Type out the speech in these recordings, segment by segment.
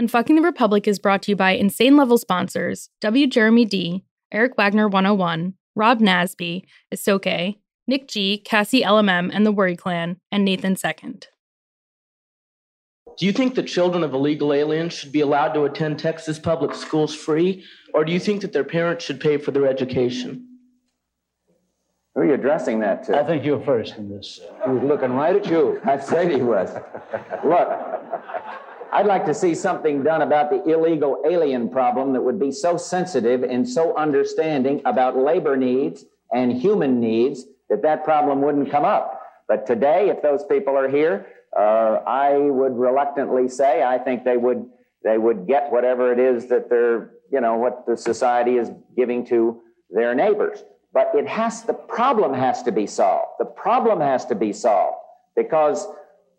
Unfucking the Republic is brought to you by insane level sponsors W. Jeremy D, Eric Wagner 101, Rob Nasby, Isoke, Nick G, Cassie LMM and the Worry Clan, and Nathan Second. Do you think that children of illegal aliens should be allowed to attend Texas public schools free, or do you think that their parents should pay for their education? Who are you addressing that to? I think you're first in this. Uh, he was looking right at you. I said he was. Look, I'd like to see something done about the illegal alien problem that would be so sensitive and so understanding about labor needs and human needs that that problem wouldn't come up. But today, if those people are here, uh, I would reluctantly say I think they would they would get whatever it is that they're you know what the society is giving to their neighbors. But it has the problem has to be solved. The problem has to be solved because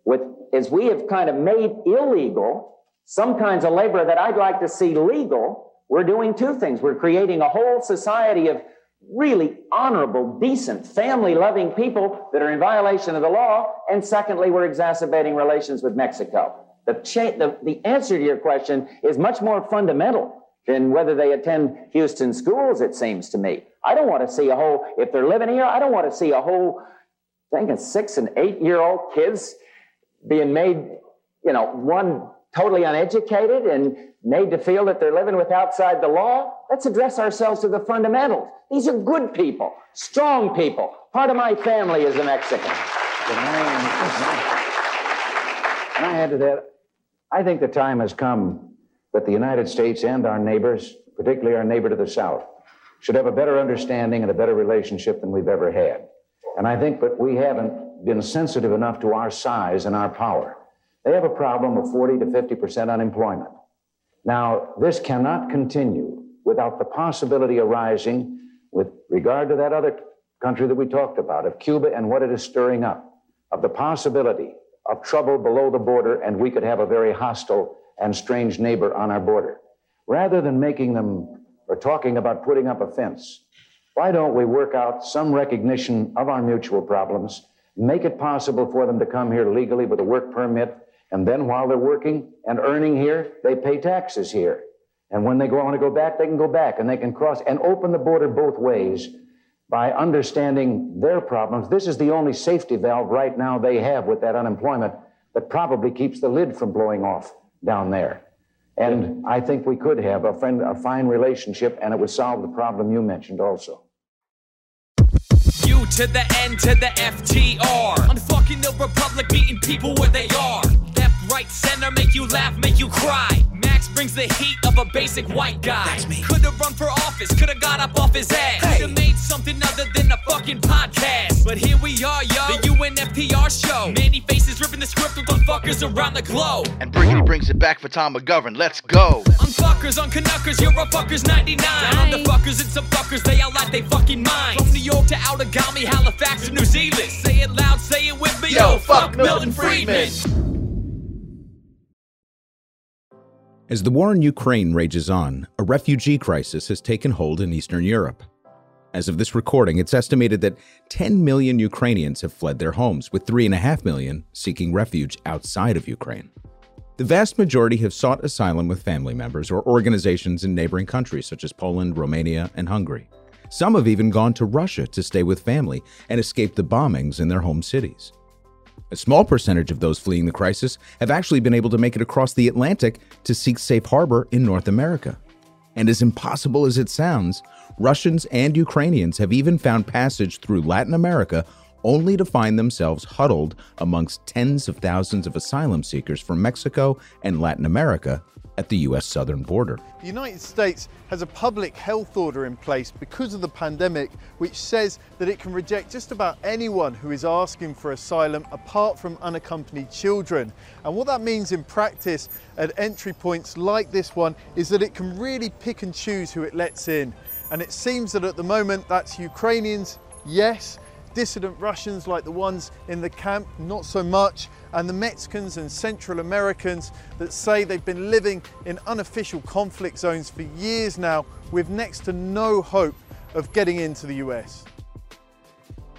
with as we have kind of made illegal some kinds of labor that I'd like to see legal, we're doing two things. We're creating a whole society of really honorable, decent, family loving people that are in violation of the law. And secondly, we're exacerbating relations with Mexico. The, cha- the, the answer to your question is much more fundamental than whether they attend Houston schools, it seems to me. I don't want to see a whole, if they're living here, I don't want to see a whole thing of six and eight year old kids being made, you know, one totally uneducated and made to feel that they're living with outside the law. Let's address ourselves to the fundamentals. These are good people, strong people. Part of my family is a Mexican. Can I add to that? I think the time has come that the United States and our neighbors, particularly our neighbor to the south, should have a better understanding and a better relationship than we've ever had. And I think that we haven't been sensitive enough to our size and our power. They have a problem of 40 to 50% unemployment. Now, this cannot continue without the possibility arising with regard to that other country that we talked about, of Cuba and what it is stirring up, of the possibility of trouble below the border, and we could have a very hostile and strange neighbor on our border. Rather than making them or talking about putting up a fence, why don't we work out some recognition of our mutual problems, make it possible for them to come here legally with a work permit, and then while they're working and earning here, they pay taxes here. And when they go want to go back, they can go back and they can cross and open the border both ways by understanding their problems. This is the only safety valve right now they have with that unemployment that probably keeps the lid from blowing off down there. And I think we could have a, friend, a fine relationship, and it would solve the problem you mentioned also. To the N to the FTR. Unfucking the Republic, beating people where they are. Left, right, center, make you laugh, make you cry. Max brings the heat of a basic white guy. That's me. Could've run for office, could've got up off his ass. Hey. Could've made something other than a fucking podcast. But here we are, yo, the UNFTR show. Many faces ripping the script with fuckers around the globe. And Briggity brings it back for Tom McGovern. Let's go. On fuckers, on Canuckers, you're a fuckers 99. On the fuckers and some fuckers, they all like they fucking mind. From New York to Outagamie, Halifax to New Zealand. Say it loud, say it with me. Yo, Yo fuck fuck Milton Milton Friedman. As the war in Ukraine rages on, a refugee crisis has taken hold in Eastern Europe. As of this recording, it's estimated that 10 million Ukrainians have fled their homes, with 3.5 million seeking refuge outside of Ukraine. The vast majority have sought asylum with family members or organizations in neighboring countries such as Poland, Romania, and Hungary. Some have even gone to Russia to stay with family and escape the bombings in their home cities. A small percentage of those fleeing the crisis have actually been able to make it across the Atlantic to seek safe harbor in North America. And as impossible as it sounds, Russians and Ukrainians have even found passage through Latin America only to find themselves huddled amongst tens of thousands of asylum seekers from Mexico and Latin America at the U.S. southern border. The United States has a public health order in place because of the pandemic, which says that it can reject just about anyone who is asking for asylum apart from unaccompanied children. And what that means in practice at entry points like this one is that it can really pick and choose who it lets in. And it seems that at the moment that's Ukrainians, yes, dissident Russians like the ones in the camp, not so much, and the Mexicans and Central Americans that say they've been living in unofficial conflict zones for years now with next to no hope of getting into the US.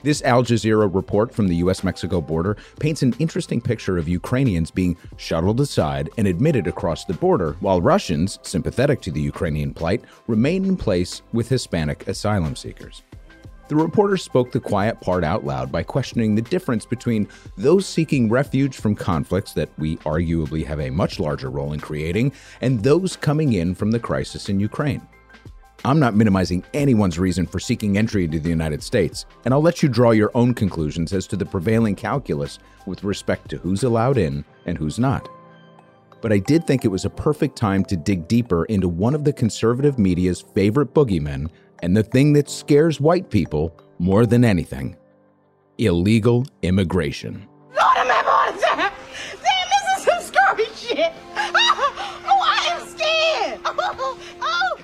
This Al Jazeera report from the US Mexico border paints an interesting picture of Ukrainians being shuttled aside and admitted across the border, while Russians, sympathetic to the Ukrainian plight, remain in place with Hispanic asylum seekers. The reporter spoke the quiet part out loud by questioning the difference between those seeking refuge from conflicts that we arguably have a much larger role in creating and those coming in from the crisis in Ukraine. I'm not minimizing anyone's reason for seeking entry into the United States, and I'll let you draw your own conclusions as to the prevailing calculus with respect to who's allowed in and who's not. But I did think it was a perfect time to dig deeper into one of the conservative media's favorite boogeymen and the thing that scares white people more than anything illegal immigration. Lord have mercy! Damn, this is some scary shit! Oh, I am scared! Oh, oh.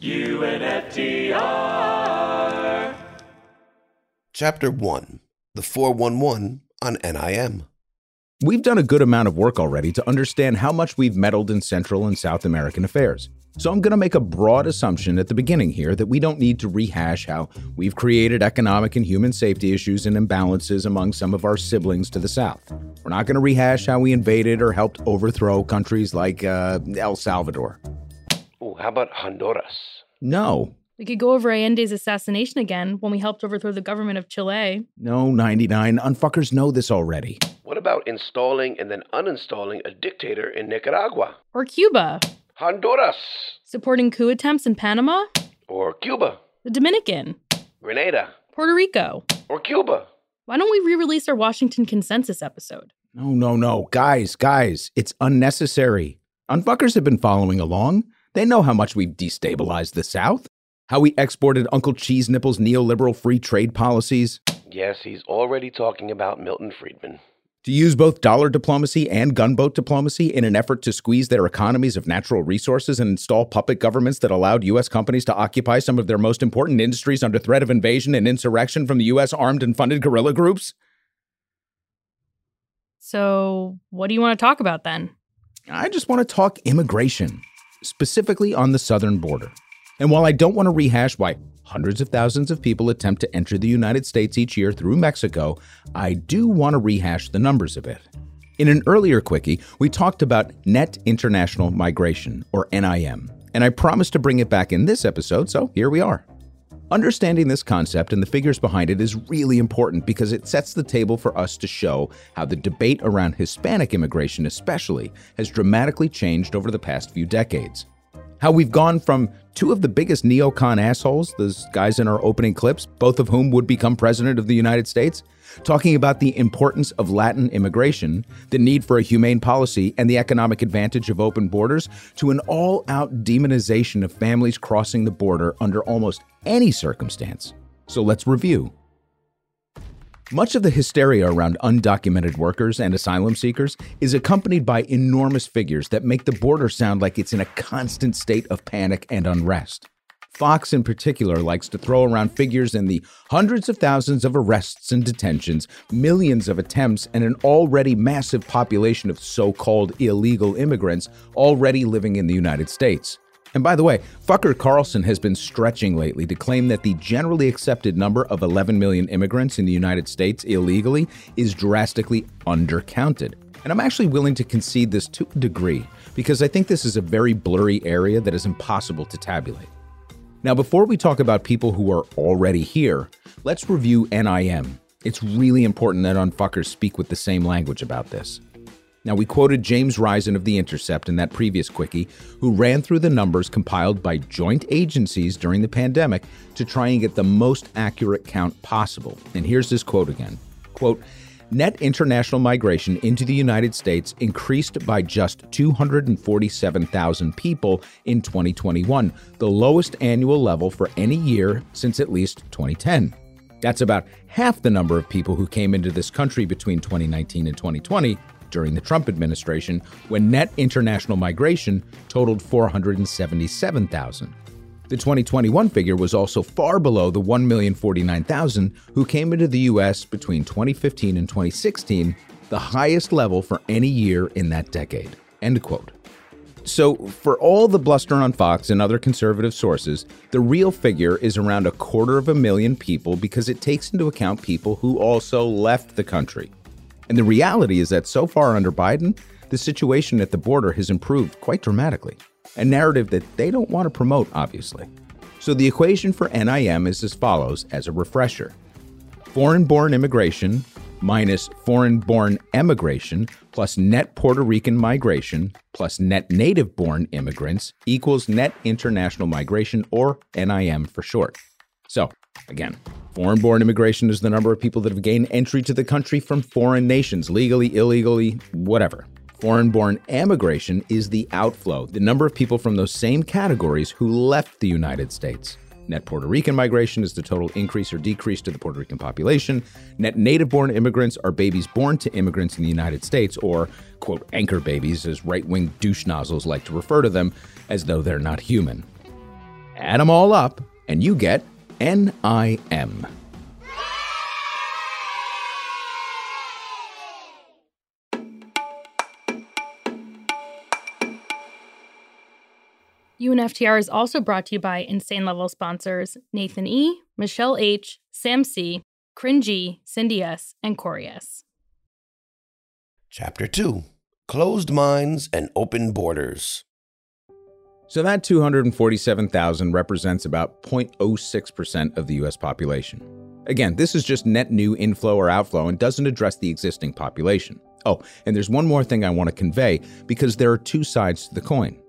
UNFTR. Chapter 1 The 411 on NIM. We've done a good amount of work already to understand how much we've meddled in Central and South American affairs. So I'm going to make a broad assumption at the beginning here that we don't need to rehash how we've created economic and human safety issues and imbalances among some of our siblings to the South. We're not going to rehash how we invaded or helped overthrow countries like uh, El Salvador. Oh, how about Honduras? No, We could go over Allende's assassination again when we helped overthrow the government of Chile. no, 99. Unfuckers know this already. What about installing and then uninstalling a dictator in Nicaragua? Or Cuba. Honduras. Supporting coup attempts in Panama. Or Cuba. The Dominican. Grenada. Puerto Rico. Or Cuba. Why don't we re release our Washington Consensus episode? No, no, no. Guys, guys, it's unnecessary. Unfuckers have been following along. They know how much we've destabilized the South, how we exported Uncle Cheese Nipple's neoliberal free trade policies. Yes, he's already talking about Milton Friedman. To use both dollar diplomacy and gunboat diplomacy in an effort to squeeze their economies of natural resources and install puppet governments that allowed U.S. companies to occupy some of their most important industries under threat of invasion and insurrection from the U.S. armed and funded guerrilla groups? So, what do you want to talk about then? I just want to talk immigration, specifically on the southern border. And while I don't want to rehash why hundreds of thousands of people attempt to enter the United States each year through Mexico, I do want to rehash the numbers a bit. In an earlier quickie, we talked about net international migration, or NIM, and I promised to bring it back in this episode, so here we are. Understanding this concept and the figures behind it is really important because it sets the table for us to show how the debate around Hispanic immigration, especially, has dramatically changed over the past few decades. How we've gone from two of the biggest neocon assholes, those guys in our opening clips, both of whom would become president of the United States, talking about the importance of Latin immigration, the need for a humane policy, and the economic advantage of open borders, to an all out demonization of families crossing the border under almost any circumstance. So let's review. Much of the hysteria around undocumented workers and asylum seekers is accompanied by enormous figures that make the border sound like it's in a constant state of panic and unrest. Fox, in particular, likes to throw around figures in the hundreds of thousands of arrests and detentions, millions of attempts, and an already massive population of so called illegal immigrants already living in the United States. And by the way, Fucker Carlson has been stretching lately to claim that the generally accepted number of 11 million immigrants in the United States illegally is drastically undercounted. And I'm actually willing to concede this to a degree because I think this is a very blurry area that is impossible to tabulate. Now, before we talk about people who are already here, let's review NIM. It's really important that unfuckers speak with the same language about this. Now, we quoted James Risen of The Intercept in that previous quickie, who ran through the numbers compiled by joint agencies during the pandemic to try and get the most accurate count possible. And here's this quote again quote, Net international migration into the United States increased by just 247,000 people in 2021, the lowest annual level for any year since at least 2010. That's about half the number of people who came into this country between 2019 and 2020 during the Trump administration, when net international migration totaled 477,000. The 2021 figure was also far below the 1,049,000 who came into the U.S. between 2015 and 2016, the highest level for any year in that decade. End quote. So, for all the bluster on Fox and other conservative sources, the real figure is around a quarter of a million people because it takes into account people who also left the country. And the reality is that so far under Biden, the situation at the border has improved quite dramatically, a narrative that they don't want to promote, obviously. So the equation for NIM is as follows as a refresher foreign born immigration minus foreign born emigration plus net Puerto Rican migration plus net native born immigrants equals net international migration, or NIM for short. So, again, foreign born immigration is the number of people that have gained entry to the country from foreign nations, legally, illegally, whatever. Foreign born emigration is the outflow, the number of people from those same categories who left the United States. Net Puerto Rican migration is the total increase or decrease to the Puerto Rican population. Net native born immigrants are babies born to immigrants in the United States, or, quote, anchor babies, as right wing douche nozzles like to refer to them, as though they're not human. Add them all up, and you get NIM. UNFTR is also brought to you by Insane Level sponsors Nathan E., Michelle H., Sam C., Cringy, Cindy S., and Corey S. Chapter 2 Closed Minds and Open Borders. So that 247,000 represents about 0.06% of the US population. Again, this is just net new inflow or outflow and doesn't address the existing population. Oh, and there's one more thing I want to convey because there are two sides to the coin.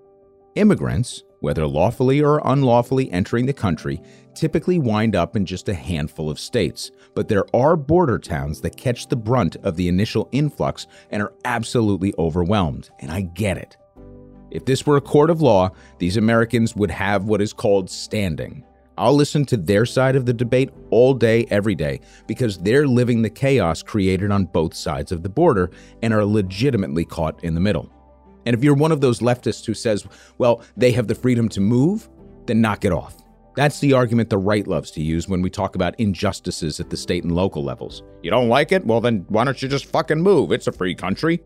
Immigrants, whether lawfully or unlawfully entering the country, typically wind up in just a handful of states, but there are border towns that catch the brunt of the initial influx and are absolutely overwhelmed, and I get it. If this were a court of law, these Americans would have what is called standing. I'll listen to their side of the debate all day, every day, because they're living the chaos created on both sides of the border and are legitimately caught in the middle. And if you're one of those leftists who says, well, they have the freedom to move, then knock it off. That's the argument the right loves to use when we talk about injustices at the state and local levels. You don't like it? Well, then why don't you just fucking move? It's a free country.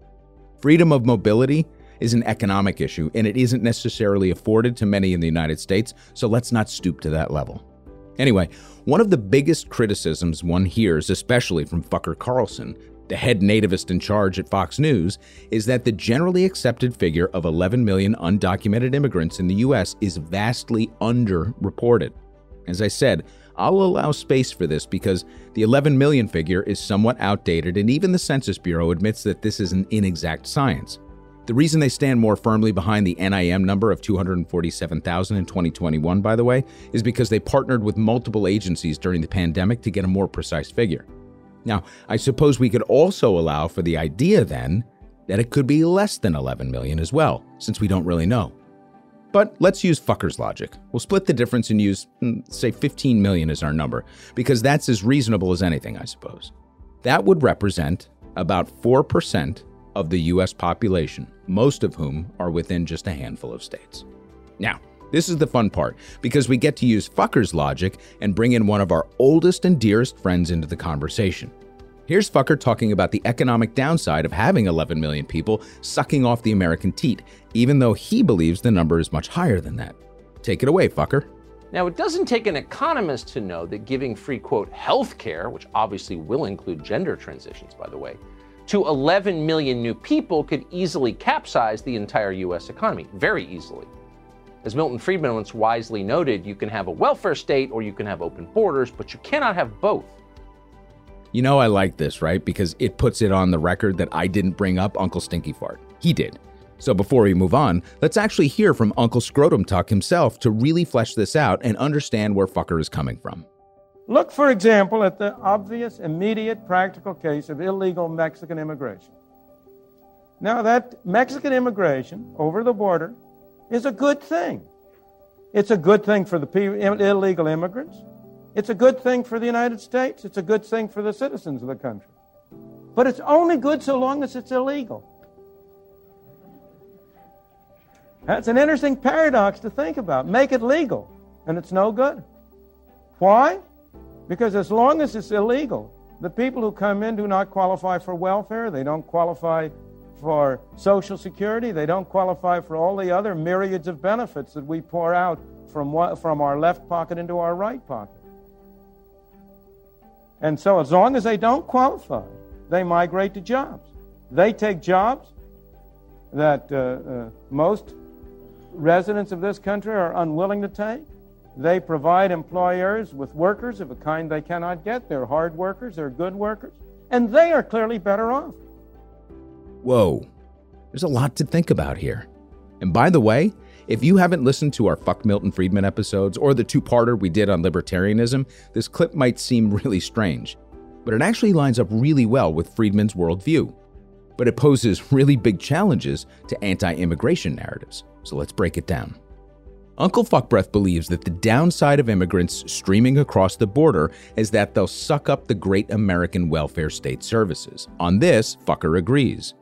Freedom of mobility is an economic issue, and it isn't necessarily afforded to many in the United States, so let's not stoop to that level. Anyway, one of the biggest criticisms one hears, especially from Fucker Carlson, the head nativist in charge at Fox News, is that the generally accepted figure of 11 million undocumented immigrants in the U.S. is vastly underreported. As I said, I'll allow space for this because the 11 million figure is somewhat outdated, and even the Census Bureau admits that this is an inexact science. The reason they stand more firmly behind the NIM number of 247,000 in 2021, by the way, is because they partnered with multiple agencies during the pandemic to get a more precise figure. Now, I suppose we could also allow for the idea then that it could be less than 11 million as well, since we don't really know. But let's use fucker's logic. We'll split the difference and use, mm, say, 15 million as our number, because that's as reasonable as anything, I suppose. That would represent about 4% of the US population, most of whom are within just a handful of states. Now, this is the fun part because we get to use Fucker's logic and bring in one of our oldest and dearest friends into the conversation. Here's Fucker talking about the economic downside of having 11 million people sucking off the American teat, even though he believes the number is much higher than that. Take it away, Fucker. Now, it doesn't take an economist to know that giving free, quote, health care, which obviously will include gender transitions, by the way, to 11 million new people could easily capsize the entire US economy, very easily. As Milton Friedman once wisely noted, you can have a welfare state or you can have open borders, but you cannot have both. You know, I like this, right? Because it puts it on the record that I didn't bring up Uncle Stinky Fart. He did. So before we move on, let's actually hear from Uncle Scrotum Tuck himself to really flesh this out and understand where fucker is coming from. Look, for example, at the obvious, immediate, practical case of illegal Mexican immigration. Now, that Mexican immigration over the border is a good thing. It's a good thing for the illegal immigrants. It's a good thing for the United States. It's a good thing for the citizens of the country. But it's only good so long as it's illegal. That's an interesting paradox to think about. Make it legal, and it's no good. Why? Because as long as it's illegal, the people who come in do not qualify for welfare, they don't qualify for Social Security. They don't qualify for all the other myriads of benefits that we pour out from, one, from our left pocket into our right pocket. And so, as long as they don't qualify, they migrate to jobs. They take jobs that uh, uh, most residents of this country are unwilling to take. They provide employers with workers of a kind they cannot get. They're hard workers, they're good workers, and they are clearly better off. Whoa, there's a lot to think about here. And by the way, if you haven't listened to our Fuck Milton Friedman episodes or the two parter we did on libertarianism, this clip might seem really strange, but it actually lines up really well with Friedman's worldview. But it poses really big challenges to anti immigration narratives. So let's break it down. Uncle Fuckbreath believes that the downside of immigrants streaming across the border is that they'll suck up the great American welfare state services. On this, Fucker agrees.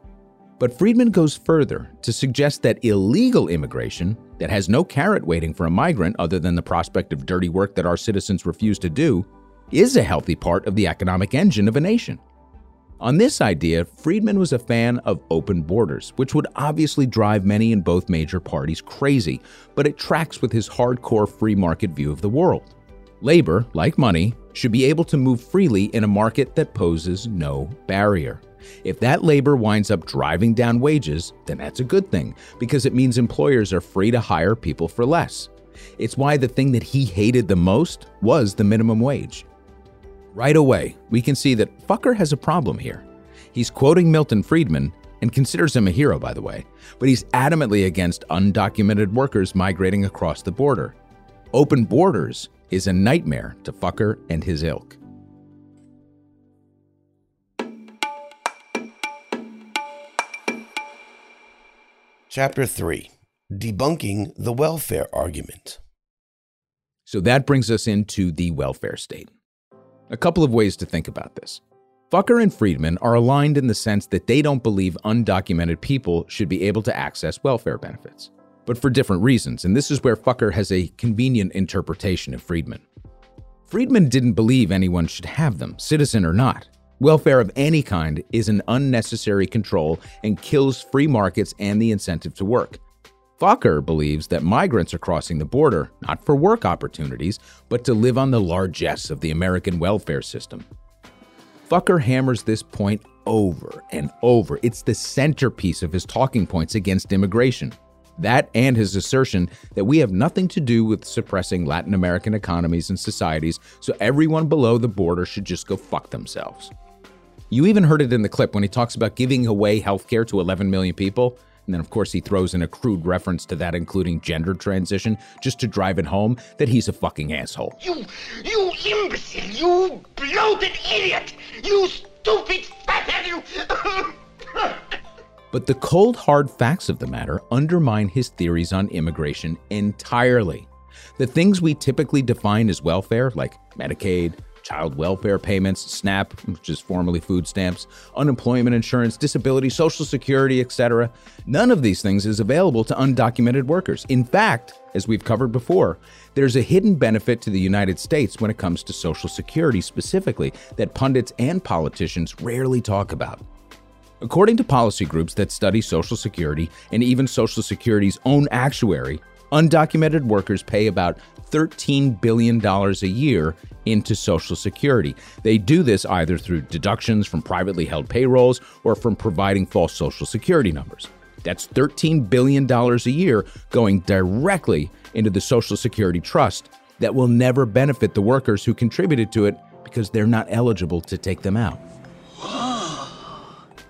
But Friedman goes further to suggest that illegal immigration, that has no carrot waiting for a migrant other than the prospect of dirty work that our citizens refuse to do, is a healthy part of the economic engine of a nation. On this idea, Friedman was a fan of open borders, which would obviously drive many in both major parties crazy, but it tracks with his hardcore free market view of the world. Labor, like money, should be able to move freely in a market that poses no barrier. If that labor winds up driving down wages, then that's a good thing, because it means employers are free to hire people for less. It's why the thing that he hated the most was the minimum wage. Right away, we can see that Fucker has a problem here. He's quoting Milton Friedman and considers him a hero, by the way, but he's adamantly against undocumented workers migrating across the border. Open borders is a nightmare to Fucker and his ilk. Chapter 3 Debunking the Welfare Argument. So that brings us into the welfare state. A couple of ways to think about this. Fucker and Friedman are aligned in the sense that they don't believe undocumented people should be able to access welfare benefits, but for different reasons, and this is where Fucker has a convenient interpretation of Friedman. Friedman didn't believe anyone should have them, citizen or not. Welfare of any kind is an unnecessary control and kills free markets and the incentive to work. Fucker believes that migrants are crossing the border not for work opportunities, but to live on the largesse of the American welfare system. Fucker hammers this point over and over. It's the centerpiece of his talking points against immigration. That and his assertion that we have nothing to do with suppressing Latin American economies and societies, so everyone below the border should just go fuck themselves. You even heard it in the clip when he talks about giving away healthcare to 11 million people. And then, of course, he throws in a crude reference to that, including gender transition, just to drive it home that he's a fucking asshole. You, you imbecile! You bloated idiot! You stupid fathead! You. But the cold, hard facts of the matter undermine his theories on immigration entirely. The things we typically define as welfare, like Medicaid, child welfare payments, SNAP, which is formerly food stamps, unemployment insurance, disability, social security, etc. None of these things is available to undocumented workers. In fact, as we've covered before, there's a hidden benefit to the United States when it comes to social security specifically that pundits and politicians rarely talk about. According to policy groups that study Social Security and even Social Security's own actuary, undocumented workers pay about $13 billion a year into Social Security. They do this either through deductions from privately held payrolls or from providing false Social Security numbers. That's $13 billion a year going directly into the Social Security trust that will never benefit the workers who contributed to it because they're not eligible to take them out.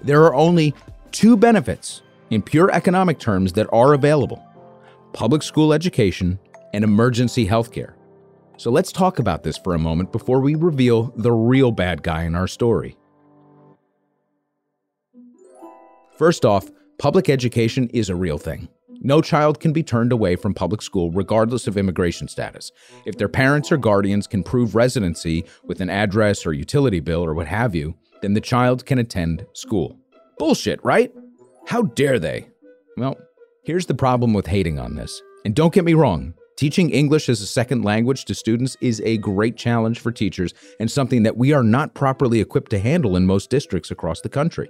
There are only two benefits in pure economic terms that are available public school education and emergency health care. So let's talk about this for a moment before we reveal the real bad guy in our story. First off, public education is a real thing. No child can be turned away from public school regardless of immigration status. If their parents or guardians can prove residency with an address or utility bill or what have you, then the child can attend school. Bullshit, right? How dare they? Well, here's the problem with hating on this. And don't get me wrong, teaching English as a second language to students is a great challenge for teachers and something that we are not properly equipped to handle in most districts across the country.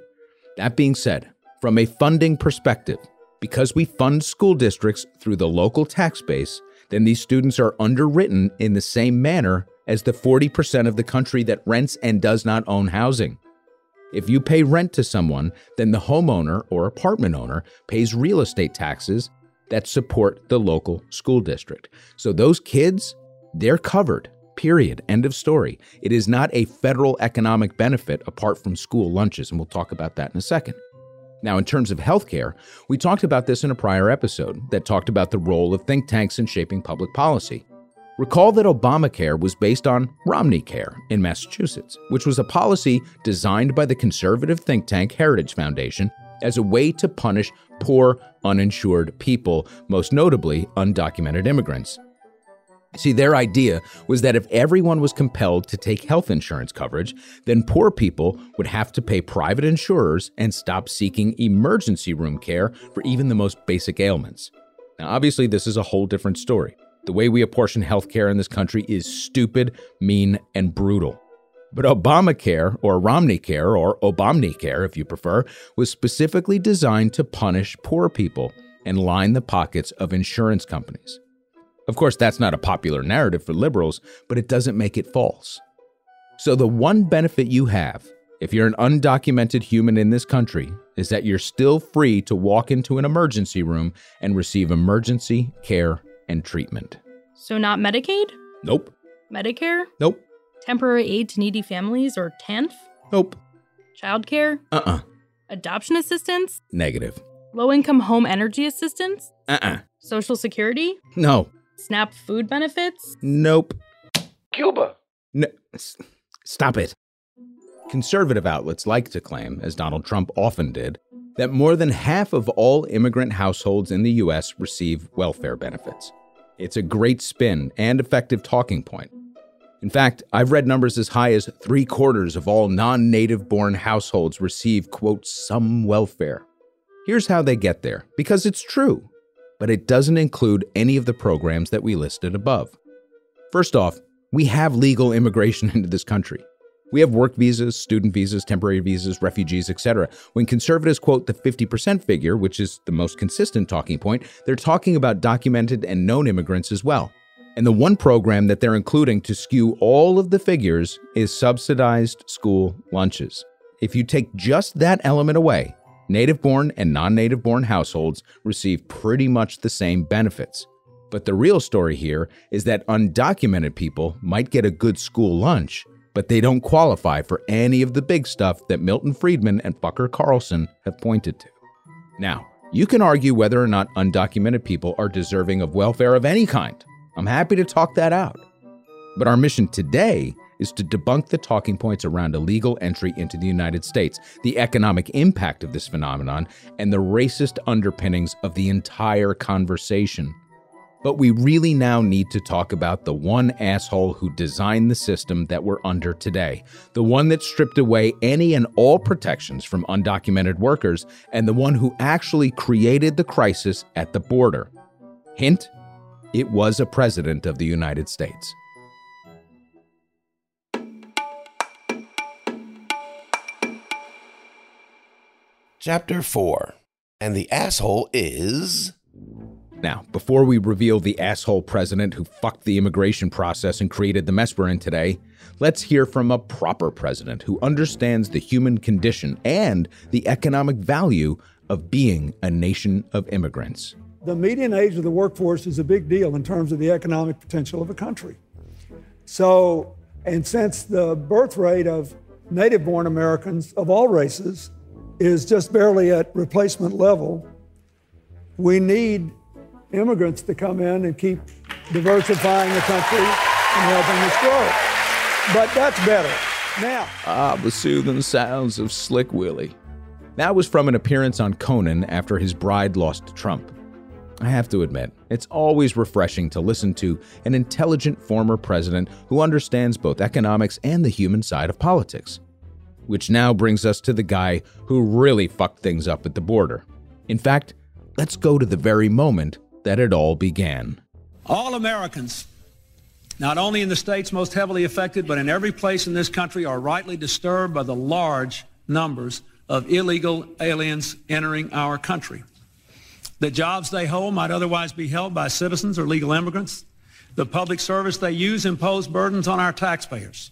That being said, From a funding perspective, because we fund school districts through the local tax base, then these students are underwritten in the same manner as the 40% of the country that rents and does not own housing. If you pay rent to someone, then the homeowner or apartment owner pays real estate taxes that support the local school district. So those kids, they're covered. Period. End of story. It is not a federal economic benefit apart from school lunches, and we'll talk about that in a second. Now, in terms of healthcare, we talked about this in a prior episode that talked about the role of think tanks in shaping public policy. Recall that Obamacare was based on Romney Care in Massachusetts, which was a policy designed by the conservative think tank Heritage Foundation as a way to punish poor, uninsured people, most notably undocumented immigrants. See, their idea was that if everyone was compelled to take health insurance coverage, then poor people would have to pay private insurers and stop seeking emergency room care for even the most basic ailments. Now, obviously, this is a whole different story. The way we apportion healthcare in this country is stupid, mean, and brutal. But Obamacare, or Romney Care, or Obamnicare if you prefer, was specifically designed to punish poor people and line the pockets of insurance companies. Of course, that's not a popular narrative for liberals, but it doesn't make it false. So, the one benefit you have, if you're an undocumented human in this country, is that you're still free to walk into an emergency room and receive emergency care and treatment. So, not Medicaid? Nope. Medicare? Nope. Temporary aid to needy families or TANF? Nope. Childcare? Uh uh Adoption assistance? Negative. Low income home energy assistance? Uh uh Social security? No. SNAP food benefits? Nope. Cuba. No. s- Stop it. Conservative outlets like to claim, as Donald Trump often did, that more than half of all immigrant households in the U.S. receive welfare benefits. It's a great spin and effective talking point. In fact, I've read numbers as high as three quarters of all non native born households receive, quote, some welfare. Here's how they get there, because it's true, but it doesn't include any of the programs that we listed above. First off, we have legal immigration into this country. We have work visas, student visas, temporary visas, refugees, etc. When conservatives quote the 50% figure, which is the most consistent talking point, they're talking about documented and known immigrants as well. And the one program that they're including to skew all of the figures is subsidized school lunches. If you take just that element away, native born and non native born households receive pretty much the same benefits. But the real story here is that undocumented people might get a good school lunch, but they don't qualify for any of the big stuff that Milton Friedman and Fucker Carlson have pointed to. Now, you can argue whether or not undocumented people are deserving of welfare of any kind. I'm happy to talk that out. But our mission today is to debunk the talking points around illegal entry into the United States, the economic impact of this phenomenon, and the racist underpinnings of the entire conversation. But we really now need to talk about the one asshole who designed the system that we're under today, the one that stripped away any and all protections from undocumented workers, and the one who actually created the crisis at the border. Hint it was a president of the United States. Chapter 4 And the asshole is. Now, before we reveal the asshole president who fucked the immigration process and created the mess we're in today, let's hear from a proper president who understands the human condition and the economic value of being a nation of immigrants. The median age of the workforce is a big deal in terms of the economic potential of a country. So, and since the birth rate of native born Americans of all races is just barely at replacement level, we need immigrants to come in and keep diversifying the country and helping us grow. But that's better. Now, Ah, the soothing sounds of Slick Willie. That was from an appearance on Conan after his bride lost to Trump. I have to admit, it's always refreshing to listen to an intelligent former president who understands both economics and the human side of politics. Which now brings us to the guy who really fucked things up at the border. In fact, let's go to the very moment that it all began. All Americans, not only in the states most heavily affected, but in every place in this country, are rightly disturbed by the large numbers of illegal aliens entering our country. The jobs they hold might otherwise be held by citizens or legal immigrants. The public service they use impose burdens on our taxpayers.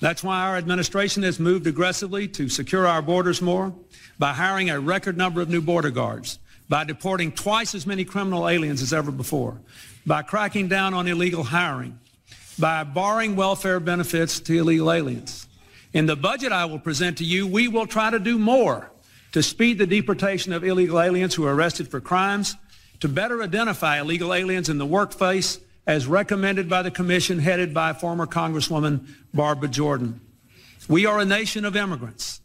That's why our administration has moved aggressively to secure our borders more by hiring a record number of new border guards, by deporting twice as many criminal aliens as ever before, by cracking down on illegal hiring, by barring welfare benefits to illegal aliens. In the budget I will present to you, we will try to do more to speed the deportation of illegal aliens who are arrested for crimes, to better identify illegal aliens in the workplace as recommended by the commission headed by former Congresswoman Barbara Jordan. We are a nation of immigrants,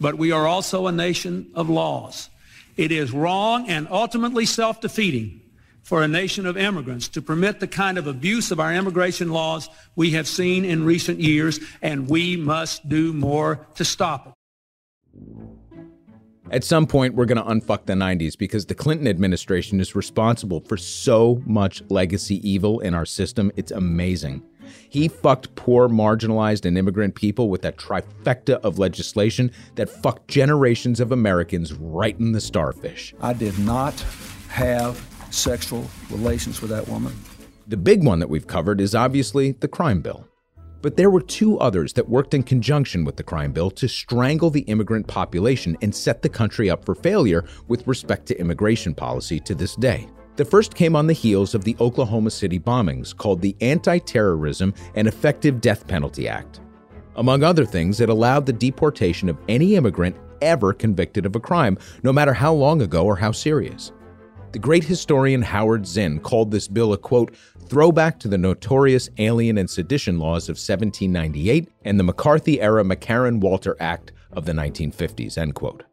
but we are also a nation of laws. It is wrong and ultimately self-defeating for a nation of immigrants to permit the kind of abuse of our immigration laws we have seen in recent years, and we must do more to stop it. At some point, we're going to unfuck the 90s because the Clinton administration is responsible for so much legacy evil in our system. It's amazing. He fucked poor, marginalized, and immigrant people with that trifecta of legislation that fucked generations of Americans right in the starfish. I did not have sexual relations with that woman. The big one that we've covered is obviously the crime bill. But there were two others that worked in conjunction with the crime bill to strangle the immigrant population and set the country up for failure with respect to immigration policy to this day. The first came on the heels of the Oklahoma City bombings, called the Anti Terrorism and Effective Death Penalty Act. Among other things, it allowed the deportation of any immigrant ever convicted of a crime, no matter how long ago or how serious. The great historian Howard Zinn called this bill a quote, throwback to the notorious Alien and Sedition laws of 1798 and the McCarthy era McCarran Walter Act of the 1950s, end quote.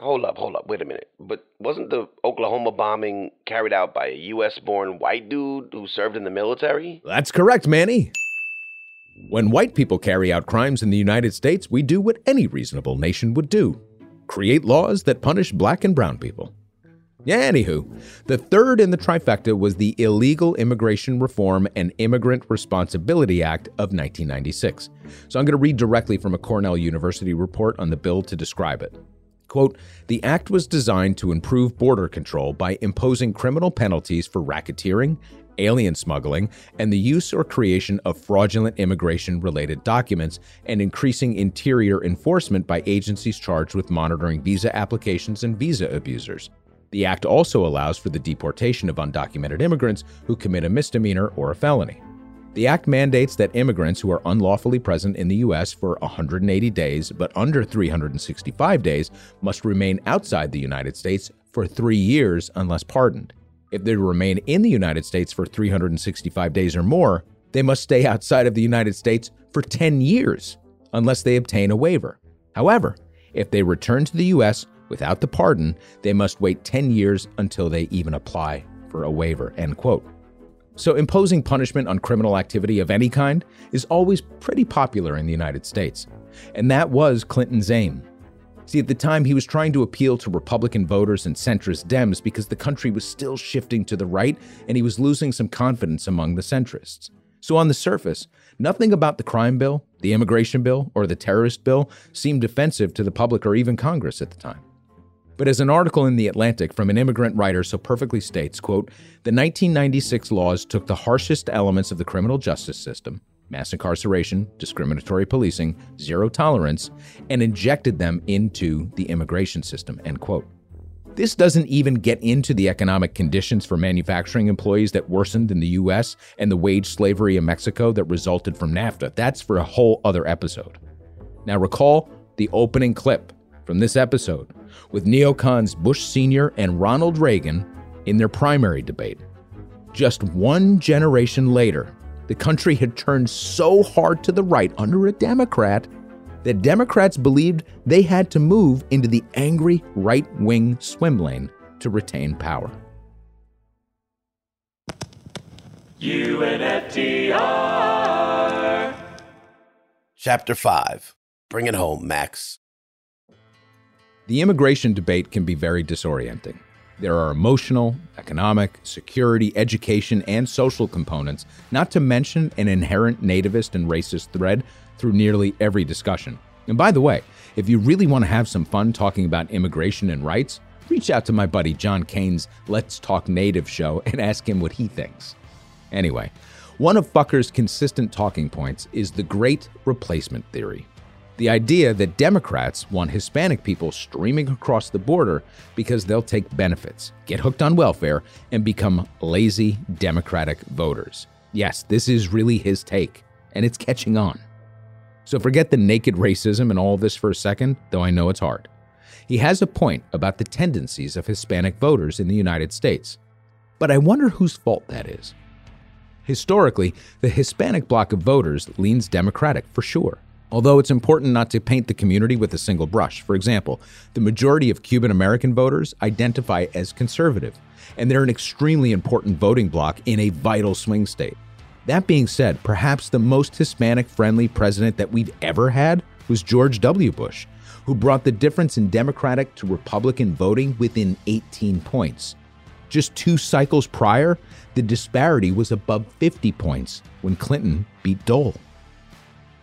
Hold up, hold up, wait a minute. But wasn't the Oklahoma bombing carried out by a US born white dude who served in the military? That's correct, Manny. When white people carry out crimes in the United States, we do what any reasonable nation would do create laws that punish black and brown people. Yeah, anywho, the third in the trifecta was the Illegal Immigration Reform and Immigrant Responsibility Act of 1996. So I'm going to read directly from a Cornell University report on the bill to describe it. Quote, the act was designed to improve border control by imposing criminal penalties for racketeering, alien smuggling, and the use or creation of fraudulent immigration related documents, and increasing interior enforcement by agencies charged with monitoring visa applications and visa abusers. The act also allows for the deportation of undocumented immigrants who commit a misdemeanor or a felony. The act mandates that immigrants who are unlawfully present in the U.S. for 180 days but under 365 days must remain outside the United States for three years unless pardoned. If they remain in the United States for 365 days or more, they must stay outside of the United States for 10 years unless they obtain a waiver. However, if they return to the U.S. without the pardon, they must wait 10 years until they even apply for a waiver. End quote. So, imposing punishment on criminal activity of any kind is always pretty popular in the United States. And that was Clinton's aim. See, at the time, he was trying to appeal to Republican voters and centrist Dems because the country was still shifting to the right and he was losing some confidence among the centrists. So, on the surface, nothing about the crime bill, the immigration bill, or the terrorist bill seemed offensive to the public or even Congress at the time. But as an article in The Atlantic from an immigrant writer so perfectly states, quote, the 1996 laws took the harshest elements of the criminal justice system, mass incarceration, discriminatory policing, zero tolerance, and injected them into the immigration system, end quote. This doesn't even get into the economic conditions for manufacturing employees that worsened in the US and the wage slavery in Mexico that resulted from NAFTA. That's for a whole other episode. Now, recall the opening clip from this episode with neocons Bush Sr. and Ronald Reagan in their primary debate. Just one generation later, the country had turned so hard to the right under a Democrat that Democrats believed they had to move into the angry right wing swim lane to retain power. UNFTR. Chapter 5 Bring it home, Max. The immigration debate can be very disorienting. There are emotional, economic, security, education, and social components, not to mention an inherent nativist and racist thread through nearly every discussion. And by the way, If you really want to have some fun talking about immigration and rights, reach out to my buddy John Kane's Let's Talk Native show and ask him what he thinks. Anyway, one of Fucker's consistent talking points is the great replacement theory. The idea that Democrats want Hispanic people streaming across the border because they'll take benefits, get hooked on welfare, and become lazy Democratic voters. Yes, this is really his take, and it's catching on. So forget the naked racism and all this for a second, though I know it's hard. He has a point about the tendencies of Hispanic voters in the United States. But I wonder whose fault that is. Historically, the Hispanic bloc of voters leans Democratic for sure. Although it's important not to paint the community with a single brush. For example, the majority of Cuban American voters identify as conservative, and they're an extremely important voting bloc in a vital swing state. That being said, perhaps the most Hispanic friendly president that we've ever had was George W. Bush, who brought the difference in Democratic to Republican voting within 18 points. Just two cycles prior, the disparity was above 50 points when Clinton beat Dole.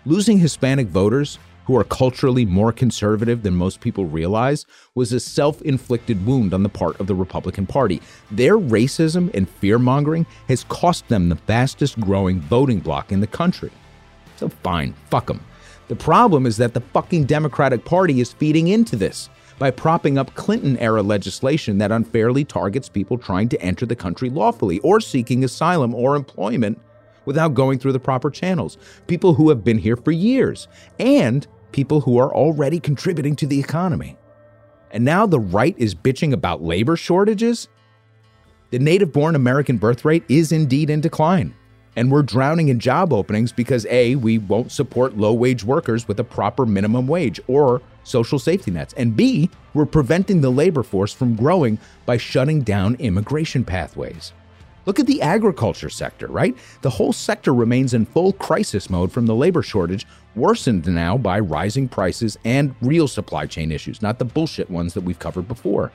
Losing Hispanic voters, who are culturally more conservative than most people realize, was a self inflicted wound on the part of the Republican Party. Their racism and fear mongering has cost them the fastest growing voting bloc in the country. So fine, fuck them. The problem is that the fucking Democratic Party is feeding into this by propping up Clinton era legislation that unfairly targets people trying to enter the country lawfully or seeking asylum or employment without going through the proper channels. People who have been here for years and people who are already contributing to the economy. And now the right is bitching about labor shortages? The native born American birth rate is indeed in decline. And we're drowning in job openings because A, we won't support low wage workers with a proper minimum wage or social safety nets. And B, we're preventing the labor force from growing by shutting down immigration pathways. Look at the agriculture sector, right? The whole sector remains in full crisis mode from the labor shortage, worsened now by rising prices and real supply chain issues, not the bullshit ones that we've covered before.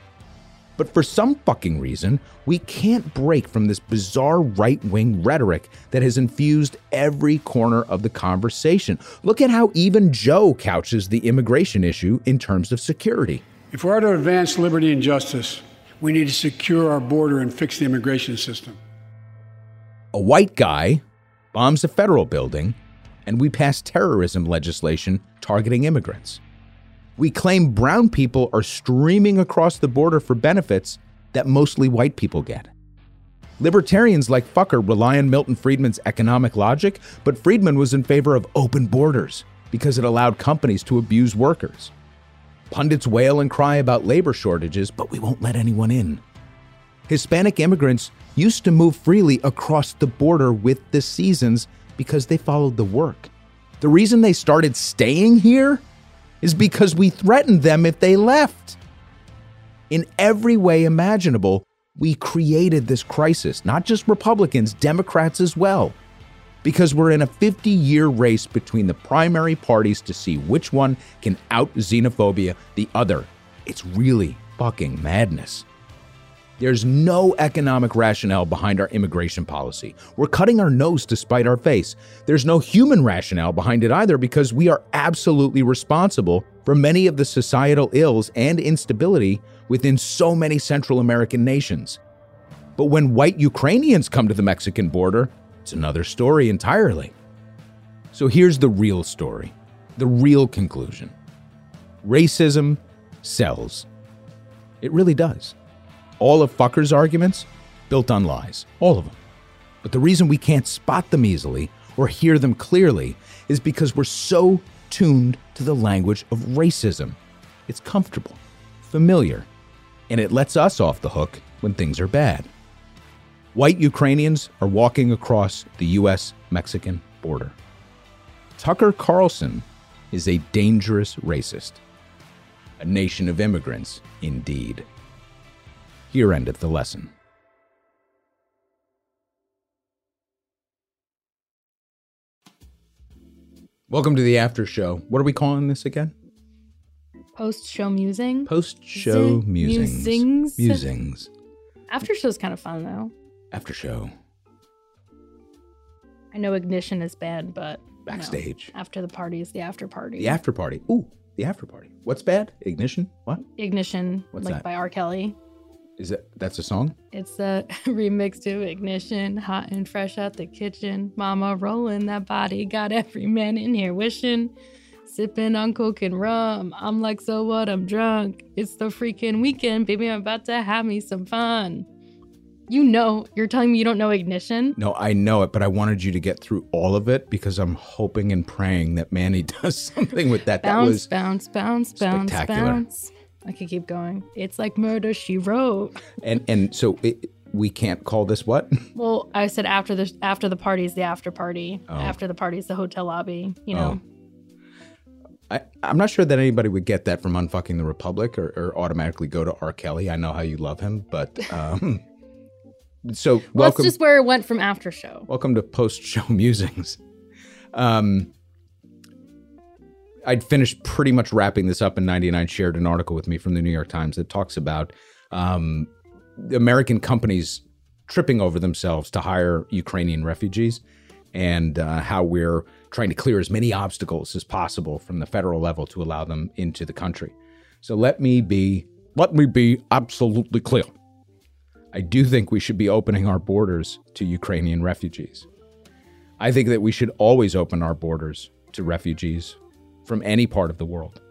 But for some fucking reason, we can't break from this bizarre right wing rhetoric that has infused every corner of the conversation. Look at how even Joe couches the immigration issue in terms of security. If we are to advance liberty and justice, we need to secure our border and fix the immigration system. A white guy bombs a federal building, and we pass terrorism legislation targeting immigrants. We claim brown people are streaming across the border for benefits that mostly white people get. Libertarians like Fucker rely on Milton Friedman's economic logic, but Friedman was in favor of open borders because it allowed companies to abuse workers. Pundits wail and cry about labor shortages, but we won't let anyone in. Hispanic immigrants used to move freely across the border with the seasons because they followed the work. The reason they started staying here is because we threatened them if they left. In every way imaginable, we created this crisis, not just Republicans, Democrats as well. Because we're in a 50 year race between the primary parties to see which one can out xenophobia the other. It's really fucking madness. There's no economic rationale behind our immigration policy. We're cutting our nose to spite our face. There's no human rationale behind it either because we are absolutely responsible for many of the societal ills and instability within so many Central American nations. But when white Ukrainians come to the Mexican border, it's another story entirely. So here's the real story, the real conclusion racism sells. It really does. All of Fucker's arguments built on lies, all of them. But the reason we can't spot them easily or hear them clearly is because we're so tuned to the language of racism. It's comfortable, familiar, and it lets us off the hook when things are bad. White Ukrainians are walking across the US Mexican border. Tucker Carlson is a dangerous racist. A nation of immigrants, indeed. Here endeth the lesson. Welcome to the after show. What are we calling this again? Post show musing. Post show musings. musings. Musings. After show's kind of fun though. After show. I know ignition is bad, but Backstage. after the party is the after party. The after party. Ooh, The after party. What's bad? Ignition? What? Ignition, What's like that? by R. Kelly. Is that that's a song? It's a remix to Ignition, hot and fresh out the kitchen. Mama rolling that body, got every man in here wishing. Sipping on coke and rum. I'm like, so what? I'm drunk. It's the freaking weekend, baby. I'm about to have me some fun. You know, you're telling me you don't know Ignition? No, I know it, but I wanted you to get through all of it because I'm hoping and praying that Manny does something with that. Bounce, that was bounce, bounce, bounce, spectacular. bounce. I could keep going. It's like murder she wrote. and and so it, we can't call this what? Well, I said after the after the party is the after party. Oh. After the party is the hotel lobby. You know. I, I'm not sure that anybody would get that from Unfucking the Republic or, or automatically go to R. Kelly. I know how you love him, but um, so Well, welcome. That's just where it went from after show. Welcome to post show musings. Um, I'd finished pretty much wrapping this up, and 99 shared an article with me from the New York Times that talks about um, American companies tripping over themselves to hire Ukrainian refugees and uh, how we're trying to clear as many obstacles as possible from the federal level to allow them into the country. So let me be let me be absolutely clear. I do think we should be opening our borders to Ukrainian refugees. I think that we should always open our borders to refugees from any part of the world.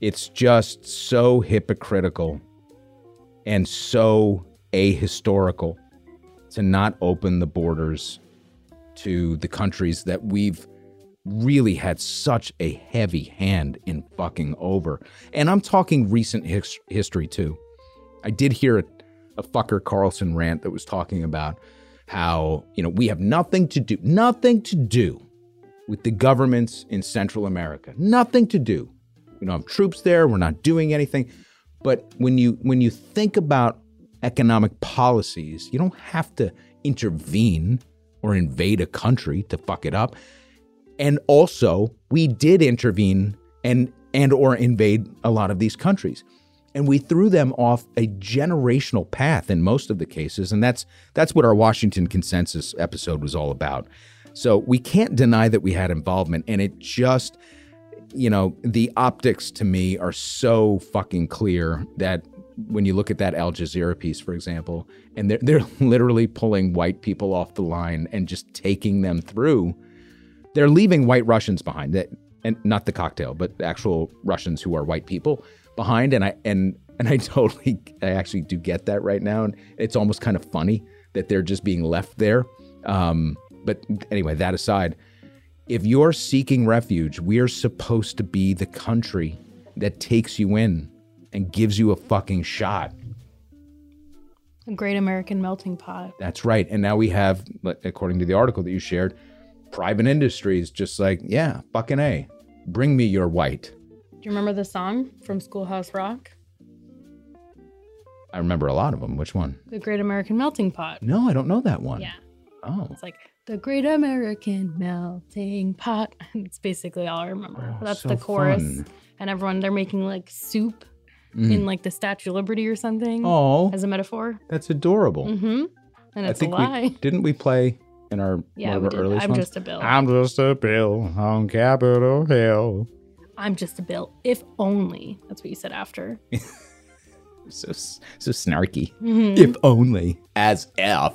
It's just so hypocritical and so ahistorical to not open the borders to the countries that we've really had such a heavy hand in fucking over. And I'm talking recent his- history too. I did hear a, a fucker Carlson rant that was talking about how, you know, we have nothing to do, nothing to do with the governments in Central America. Nothing to do. We don't have troops there, we're not doing anything. But when you when you think about economic policies, you don't have to intervene or invade a country to fuck it up. And also, we did intervene and and or invade a lot of these countries. And we threw them off a generational path in most of the cases, and that's that's what our Washington consensus episode was all about. So we can't deny that we had involvement, and it just, you know, the optics to me are so fucking clear that when you look at that Al Jazeera piece, for example, and they're they're literally pulling white people off the line and just taking them through they're leaving white Russians behind that and not the cocktail, but actual Russians who are white people behind. And I and and I totally I actually do get that right now. And it's almost kind of funny that they're just being left there. Um, but anyway, that aside, if you're seeking refuge, we're supposed to be the country that takes you in and gives you a fucking shot. A great American melting pot. That's right. And now we have, according to the article that you shared, private industries just like, yeah, fucking A. Bring me your white. Do you remember the song from Schoolhouse Rock? I remember a lot of them. Which one? The Great American Melting Pot. No, I don't know that one. Yeah. Oh. It's like the Great American Melting Pot. It's basically all I remember. That's so the chorus. fun. And everyone they're making like soup Mhm. in like the Statue of Liberty or something. Oh. As a metaphor. That's adorable. Mm-hmm. And I it's think a lie. we didn't we play in our Yeah, one of our early I'm songs? just a bill. I'm just a bill on Capitol Hill. I'm just a bill. If only. That's what you said after. So so snarky. Mhm. If only as if.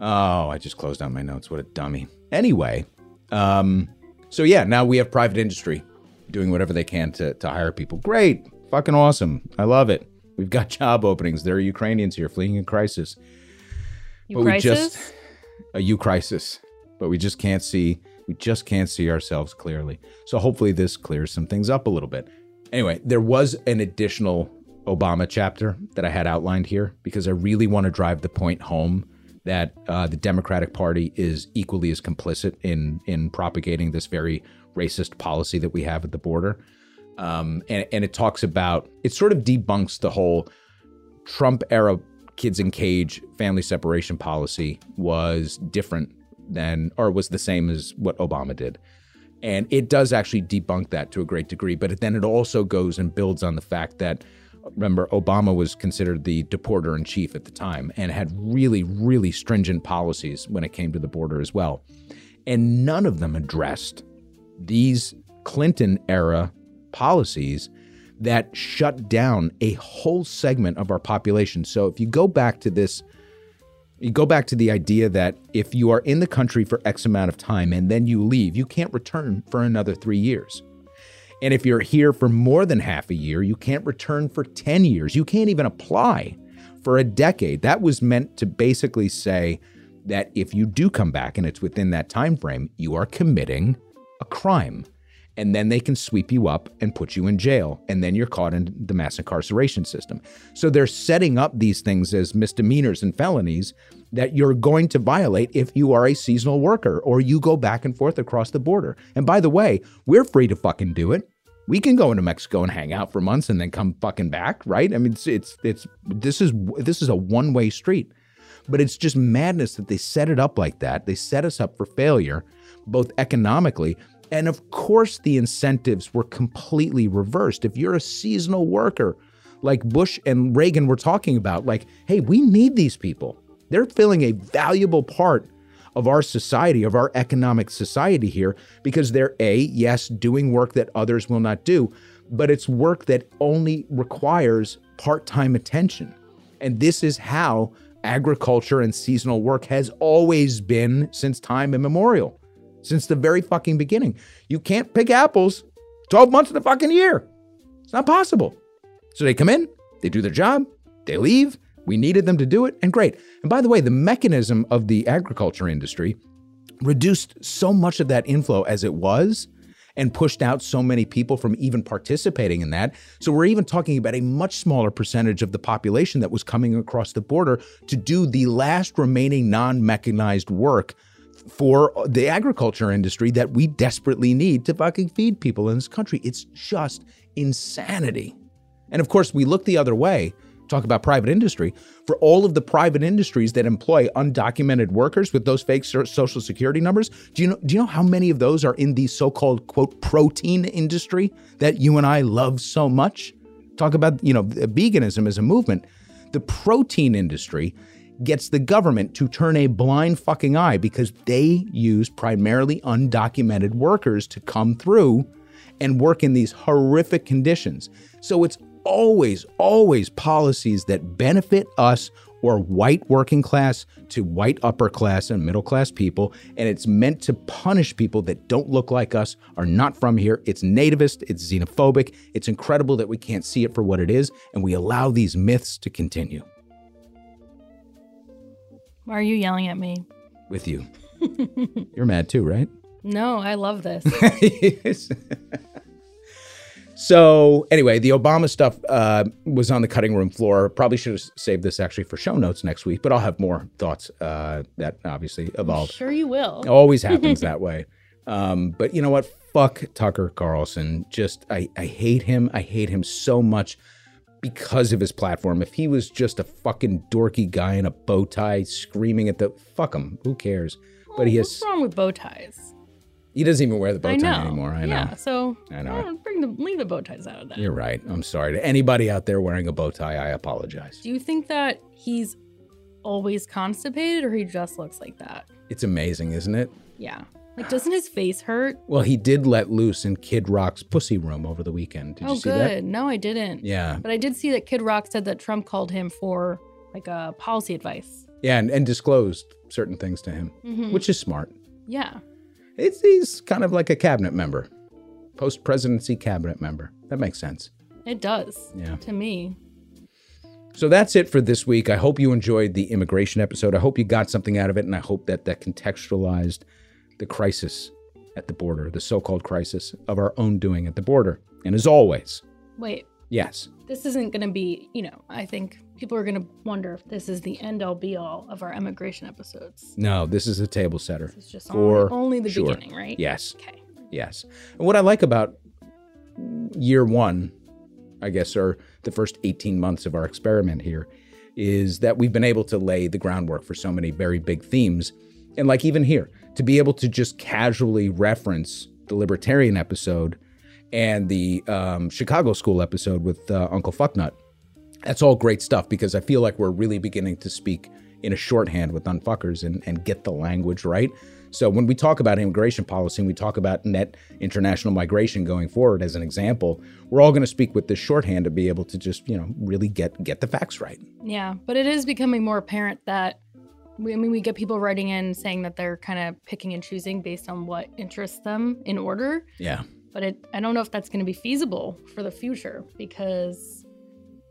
Oh, I just closed down my notes. What a dummy. Anyway, um, so yeah, now we have private industry doing whatever they can to to hire people. Great, fucking awesome. I love it. We've got job openings. There are Ukrainians here fleeing a crisis. You But we just a U crisis, but we just can't see. We just can't see ourselves clearly. So hopefully this clears some things up a little bit. Anyway, there was an additional Obama chapter that I had outlined here because I really want to drive the point home that uh, the Democratic Party is equally as complicit in in propagating this very racist policy that we have at the border. Um, and, and it talks about it sort of debunks the whole Trump era kids in cage family separation policy was different than or was the same as what Obama did. And it does actually debunk that to a great degree, but then it also goes and builds on the fact that remember Obama was considered the deporter in chief at the time and had really really stringent policies when it came to the border as well. And none of them addressed these Clinton era policies that shut down a whole segment of our population. So if you go back to this, you go back to the idea that if you are in the country for X amount of time and then you leave, you can't return for another three years. And if you're here for more than half a year, you can't return for 10 years. You can't even apply for a decade. That was meant to basically say that if you do come back and it's within that time frame, you are committing a crime. And then they can sweep you up and put you in jail. And then you're caught in the mass incarceration system. So they're setting up these things as misdemeanors and felonies that you're going to violate if you are a seasonal worker or you go back and forth across the border. And by the way, we're free to fucking do it. We can go into Mexico and hang out for months and then come fucking back, right? I mean, it's it's, it's this is this is a one-way street. But it's just madness that they set it up like that. They set us up for failure, both economically and of course the incentives were completely reversed. If you're a seasonal worker, like Bush and Reagan were talking about, like, hey, we need these people. They're filling a valuable part of our society, of our economic society here, because they're A, yes, doing work that others will not do, but it's work that only requires part time attention. And this is how agriculture and seasonal work has always been since time immemorial, since the very fucking beginning. You can't pick apples 12 months of the fucking year. It's not possible. So they come in, they do their job, they leave. We needed them to do it, and great. And by the way, the mechanism of the agriculture industry reduced so much of that inflow as it was and pushed out so many people from even participating in that. So we're even talking about a much smaller percentage of the population that was coming across the border to do the last remaining non mechanized work for the agriculture industry that we desperately need to fucking feed people in this country. It's just insanity. And of course, we look the other way, talk about private industry, for all of the private industries that employ undocumented workers with those fake social security numbers. Do you know do you know how many of those are in the so-called quote protein industry that you and I love so much? Talk about, you know, veganism as a movement. The protein industry gets the government to turn a blind fucking eye because they use primarily undocumented workers to come through and work in these horrific conditions. So it's always, always policies that benefit us or white working class to white upper class and middle class people. And it's meant to punish people that don't look like us, are not from here. It's nativist, it's xenophobic. It's incredible that we can't see it for what it is. And we allow these myths to continue. Why are you yelling at me? With you. You're mad too, right? No, I love this. So anyway, the Obama stuff uh, was on the cutting room floor. Probably should have saved this actually for show notes next week, but I'll have more thoughts uh, that obviously evolve. Sure, you will. It always happens that way. Um, but you know what? Fuck Tucker Carlson. Just I, I hate him. I hate him so much because of his platform. If he was just a fucking dorky guy in a bow tie screaming at the fuck him, who cares? But he has What's wrong with bow ties? he doesn't even wear the bow I tie know. anymore. I know. Yeah, so I know. bring the leave the bow ties out of that. You're right. I'm sorry to anybody out there wearing a bow tie. I apologize. Do you think that he's always constipated or he just looks like that? It's amazing, isn't it? Yeah. Like, doesn't his face hurt? Well, he did let loose in Kid Rock's pussy room over the weekend. Did oh, you see good. that? No, I didn't. Yeah. But I did see that Kid Rock said that Trump called him for like a policy advice. Yeah, and, and disclosed certain things to him, Mhm. which is smart. Yeah. It's he's kind of like a cabinet member, post presidency cabinet member. That makes sense. It does. Yeah. To me. So that's it for this week. I hope you enjoyed the immigration episode. I hope you got something out of it, and I hope that that contextualized the crisis at the border, the so-called crisis of our own doing at the border. And as always, Wait, yes, this isn't going to be, you know, I think people are going to wonder if this is the end all be all of our immigration episodes. no, this is a table setter. It's just for only, only the sure. beginning, right? Yes. Okay. Yes. And what I like about year one, I guess, or the first 18 months of our experiment here, is that we've been able to lay the groundwork for so many very big themes. And like even here, to be able to just casually reference the libertarian episode and the um, Chicago School episode with uh, Uncle Fucknut, that's all great stuff because I feel like we're really beginning to speak in a shorthand with unfuckers and, and get the language right. So when we talk about immigration policy and we talk about net international migration going forward as an example, we're all going to speak with this shorthand to be able to just, you know, really get get the facts right. Yeah, but it is becoming more apparent that I mean, we get people writing in saying that they're kind of picking and choosing based on what interests them in order. Yeah. But it, I don't know if that's going to be feasible for the future because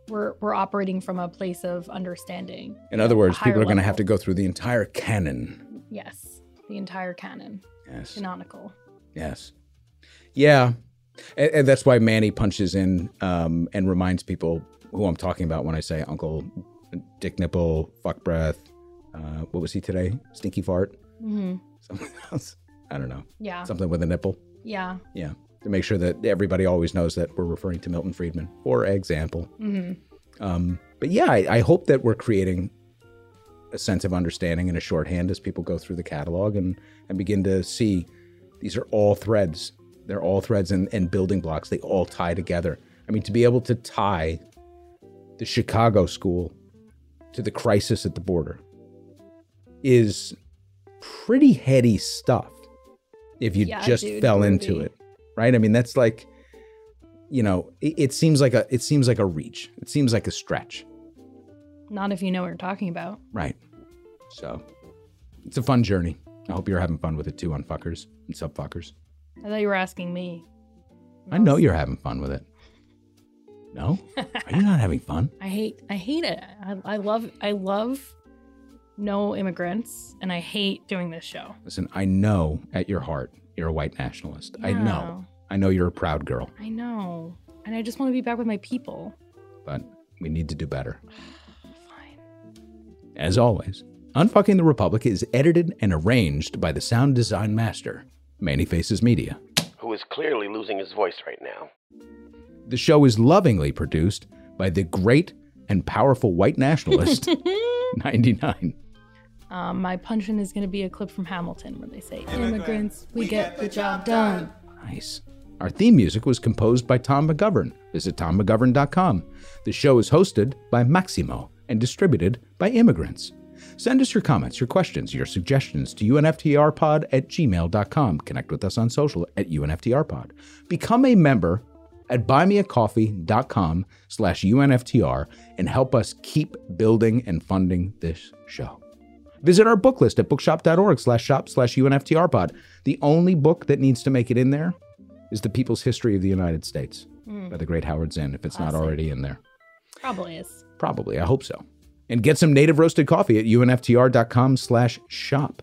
we're we're operating from a place of understanding. In other words, people are going to have to go through the entire canon. Yes, the entire canon. Yes. Canonical. Yes. Yeah. And, and that's why Manny punches in um, and reminds people who I'm talking about when I say Uncle Dick Nipple, fuck breath. Uh, what was he today? Stinky fart? hmm Something else? I don't know. Yeah. Something with a nipple. Yeah. Yeah. To make sure that everybody always knows that we're referring to Milton Friedman, for example. hmm Um, but yeah, I, I hope that we're creating a sense of understanding in a shorthand as people go through the catalog and, and begin to see these are all threads. They're all threads and, and building blocks. They all tie together. I mean, to be able to tie the Chicago school to the crisis at the border is pretty heady stuff if you Yeah, just dude, fell into it. Right? I mean, that's like you know, it, it seems like a it seems like a reach. It seems like a stretch. Not if you know what you're talking about. Right. So it's a fun journey. I hope you're having fun with it too, unfuckers and subfuckers. I thought you were asking me. I know you're having fun with it. No? Are you not having fun? I hate I hate it. I, I love I love no immigrants and I hate doing this show. Listen, I know at your heart you're a white nationalist. I know. I know you're a proud girl, I know. And I just want to be back with my people. but we need to do better. Fine. As always, Unfucking the Republic is edited and arranged by the sound design master, Manny Faces Media. Who is clearly losing his voice right now. The show is lovingly produced by the great and powerful white nationalist 99. Um, my punch-in is going to be a clip from Hamilton where they say, "Immigrants, we get the job done." Nice. Our theme music was composed by Tom McGovern. Visit tommcgovern.com. The show is hosted by Maximo and distributed by Immigrants. Send us your comments, your questions, your suggestions to unftrpod at gmail.com. Connect with us on social at unftrpod. Become a member at buymeacoffee.com slash unftr and help us keep building and funding this show. Visit our book list at bookshop.org slash shop slash unftrpod. The only book that needs to make it in there is The People's History of the United States Mm. by the great Howard Zinn, if it's not already in there. Probably is. Probably. I hope so. And get some native roasted coffee at unftr.com slash shop.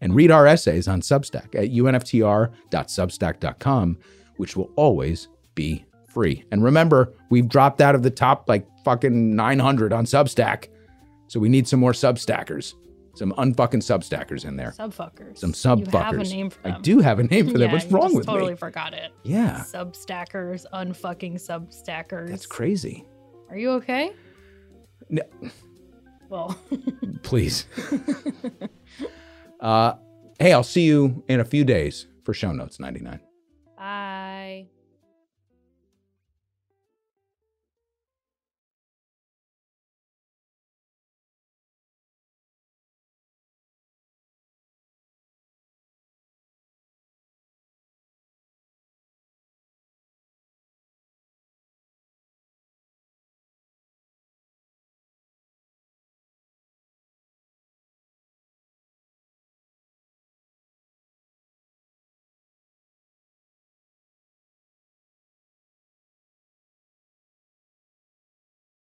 And read our essays on Substack at unftr.substack.com, which will always be free. And remember, we've dropped out of the top like fucking 900 on Substack. So we need some more Substackers. Some unfucking Substackers in there. Subfuckers. Some subfuckers. You have a name for them. I do have a name for them. Yeah, What's wrong with totally me? Totally forgot it. Yeah. Substackers, unfucking substackers. That's crazy. Are you okay? No. Well, Please. uh, hey, I'll see you in a few days for show notes 99.